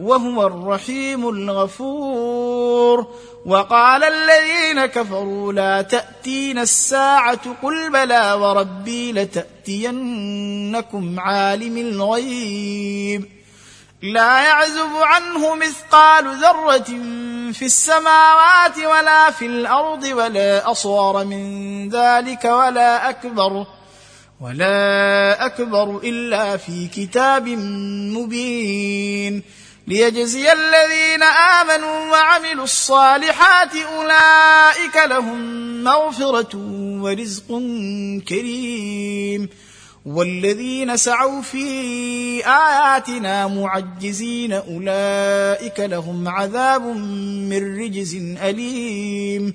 وهو الرحيم الغفور. وقال الذين كفروا لا تاتينا الساعة قل بلى وربي لتأتينكم عالم الغيب. لا يعزب عنه مثقال ذرة في السماوات ولا في الأرض ولا أصغر من ذلك ولا أكبر ولا أكبر إلا في كتاب مبين. ليجزي الذين آمنوا وعملوا الصالحات أولئك لهم مغفرة ورزق كريم. والذين سعوا في آياتنا معجزين أولئك لهم عذاب من رجز أليم.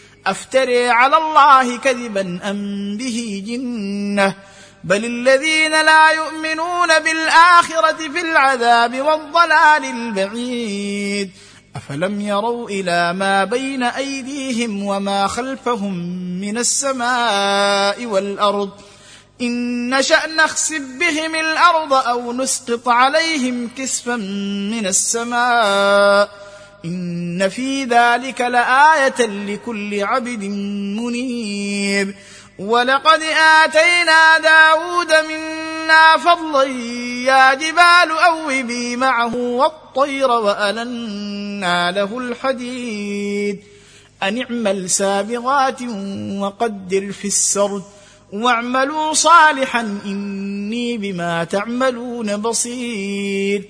أفتري على الله كذبا أم به جنة. بل الذين لا يؤمنون بالآخرة في العذاب والضلال البعيد. أفلم يروا إلى ما بين أيديهم وما خلفهم من السماء والأرض. إن نشأ نخسف بهم الأرض أو نسقط عليهم كسفا من السماء. إن في ذلك لآية لكل عبد منيب. ولقد آتينا داود منا فضلا يا جبال أوبي معه والطير والنا له الحديد. ان اعمل سابغات وقدر في السرد واعملوا صالحا إني بما تعملون بصير.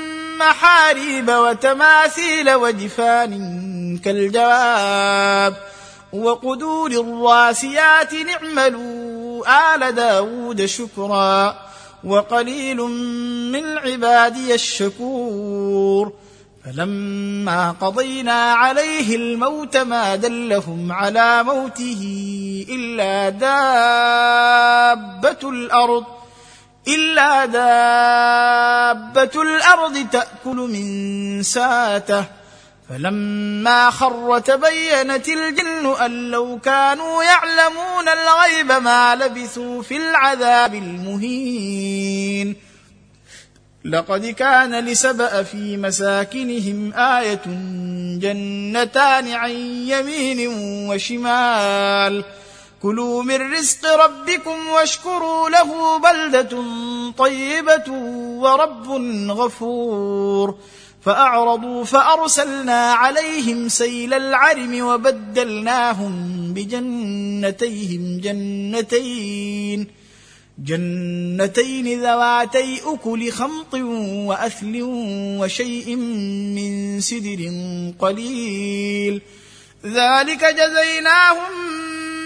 محاريب وتماثيل وجفان كالجواب وقدور الراسيات نعملوا آل داود شكرا وقليل من عبادي الشكور. فلما قضينا عليه الموت ما دلهم على موته إلا دابة الأرض. إلا دابة الأرض تأكل من ساته. فلما خر تبينت الجن أن لو كانوا يعلمون الغيب ما لبثوا في العذاب المهين. لقد كان لسبأ في مساكنهم آية جنتان عن يمين وشمال. كلوا من رزق ربكم واشكروا له بلدة طيبة ورب غفور. فأعرضوا فأرسلنا عليهم سيل العرم وبدلناهم بجنتيهم جنتين. جنتين ذواتي أكل خمط وأثل وشيء من سدر قليل. ذلك جزيناهم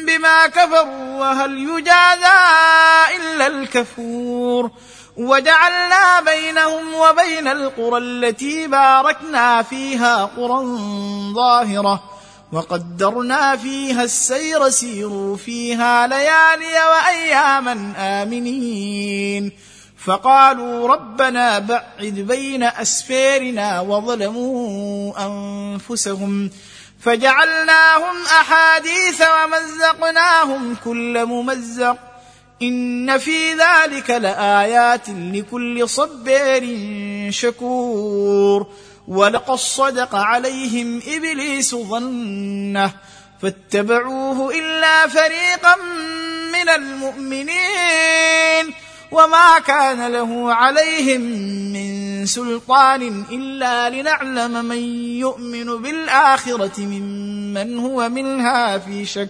بما كفروا وهل يجازى إلا الكفور. وجعلنا بينهم وبين القرى التي باركنا فيها قرى ظاهرة وقدرنا فيها السير سيروا فيها ليالي وأياما آمنين. فقالوا ربنا بعد بين اسفيرنا وظلموا أنفسهم. فجعلناهم أحاديث ومزقناهم كل ممزق. إن في ذلك لآيات لكل صبير شكور. ولقد صدق عليهم إبليس ظنه. فاتبعوه إلا فريقا من المؤمنين. وما كان له عليهم من سلطان إلا لنعلم من يؤمن بالآخرة ممن هو منها في شك.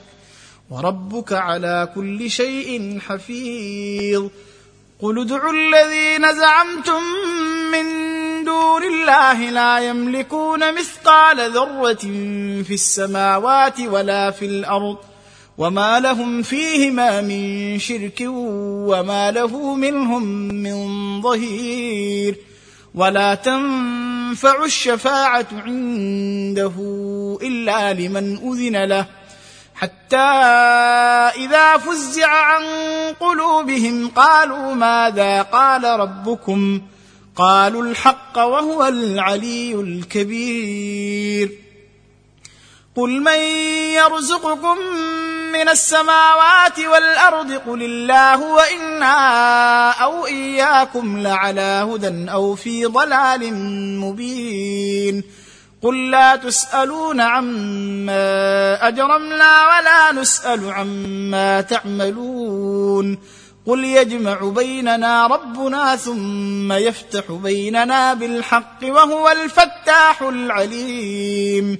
وربك على كل شيء حفيظ. قل ادعوا الذين زعمتم من دون الله لا يملكون مثقال ذرة في السماوات ولا في الأرض. وما لهم فيهما من شرك وما له منهم من ظهير ولا تنفع الشفاعه عنده الا لمن اذن له حتى اذا فزع عن قلوبهم قالوا ماذا قال ربكم قالوا الحق وهو العلي الكبير قل من يرزقكم من السماوات والأرض قل الله وإنا أو إياكم لعلى هدى أو في ضلال مبين قل لا تسألون عما أجرمنا ولا نسأل عما تعملون قل يجمع بيننا ربنا ثم يفتح بيننا بالحق وهو الفتاح العليم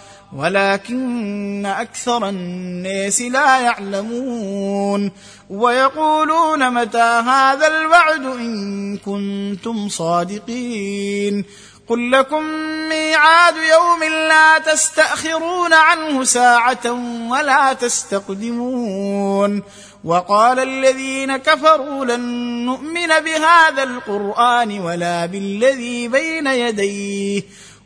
ولكن أكثر الناس لا يعلمون ويقولون متى هذا الوعد إن كنتم صادقين قل لكم ميعاد يوم لا تستأخرون عنه ساعة ولا تستقدمون وقال الذين كفروا لن نؤمن بهذا القرآن ولا بالذي بين يديه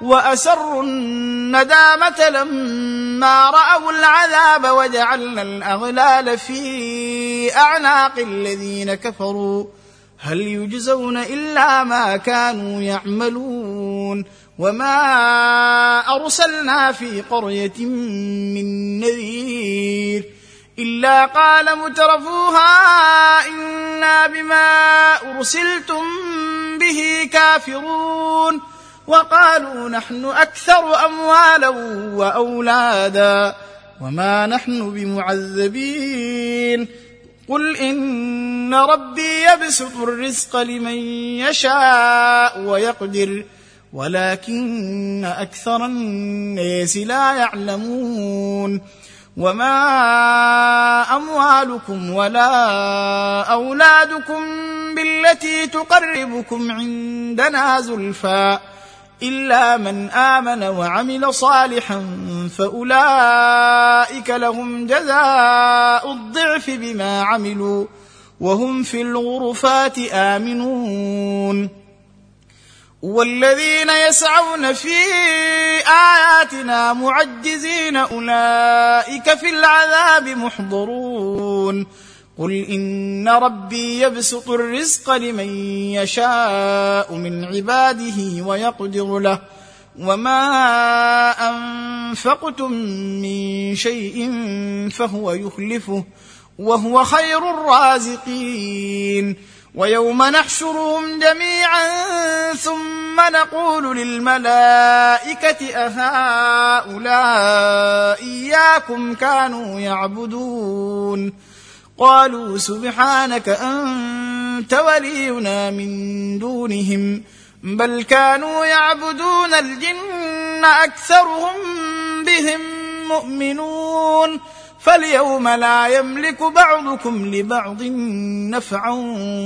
وأسروا الندامة لما رأوا العذاب وجعلنا الأغلال في أعناق الذين كفروا. هل يجزون إلا ما كانوا يعملون؟ وما أرسلنا في قرية من نذير إلا قال مترفوها إنا بما أرسلتم به كافرون. وقالوا نحن أكثر أموالا وأولادا وما نحن بمعذبين. قل إن ربي يبسط الرزق لمن يشاء ويقدر ولكن أكثر الناس لا يعلمون. وما أموالكم ولا أولادكم بالتي تقربكم عندنا زلفى. إلا من آمن وعمل صالحا فأولئك لهم جزاء الضعف بما عملوا وهم في الغرفات آمنون. والذين يسعون في آياتنا معجزين أولئك في العذاب محضرون. قل ان ربي يبسط الرزق لمن يشاء من عباده ويقدر له وما انفقتم من شيء فهو يخلفه وهو خير الرازقين ويوم نحشرهم جميعا ثم نقول للملائكه اهؤلاء اياكم كانوا يعبدون قالوا سبحانك أنت ولينا من دونهم بل كانوا يعبدون الجن أكثرهم بهم مؤمنون فاليوم لا يملك بعضكم لبعض نفعا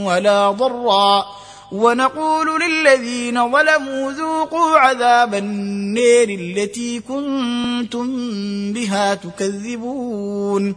ولا ضرا ونقول للذين ظلموا ذوقوا عذاب النير التي كنتم بها تكذبون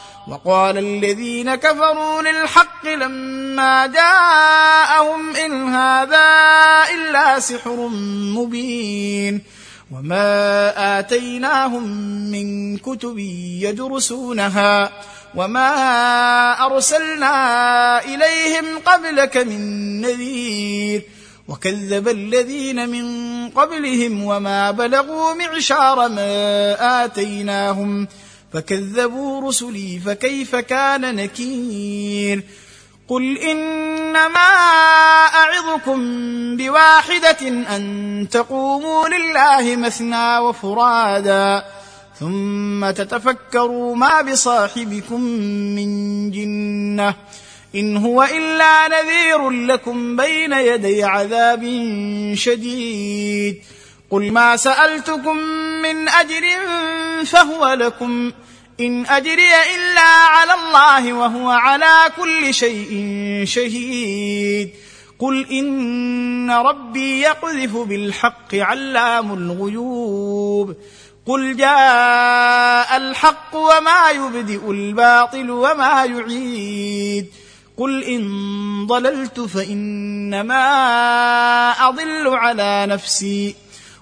وقال الذين كفروا للحق لما جاءهم إن هذا إلا سحر مبين وما آتيناهم من كتب يدرسونها وما أرسلنا إليهم قبلك من نذير وكذب الذين من قبلهم وما بلغوا معشار ما آتيناهم فكذبوا رسلي فكيف كان نكير؟ قل إنما أعظكم بواحدة أن تقوموا لله مثنى وفرادا ثم تتفكروا ما بصاحبكم من جنة. إن هو إلا نذير لكم بين يدي عذاب شديد. قل ما سألتكم من أجر فهو لكم إن أجري إلا على الله وهو على كل شيء شهيد قل إن ربي يقذف بالحق علام الغيوب قل جاء الحق وما يبدئ الباطل وما يعيد قل إن ضللت فإنما أضل على نفسي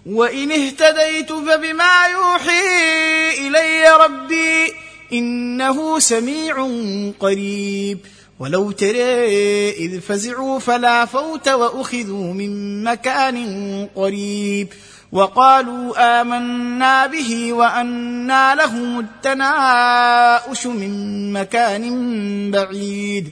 وإن اهتديت فبما يوحي إلي ربي إنه سميع قريب. ولو ترى إذ فزعوا فلا فوت وأخذوا من مكان قريب. وقالوا آمنا به وانى لهم التناؤش من مكان بعيد.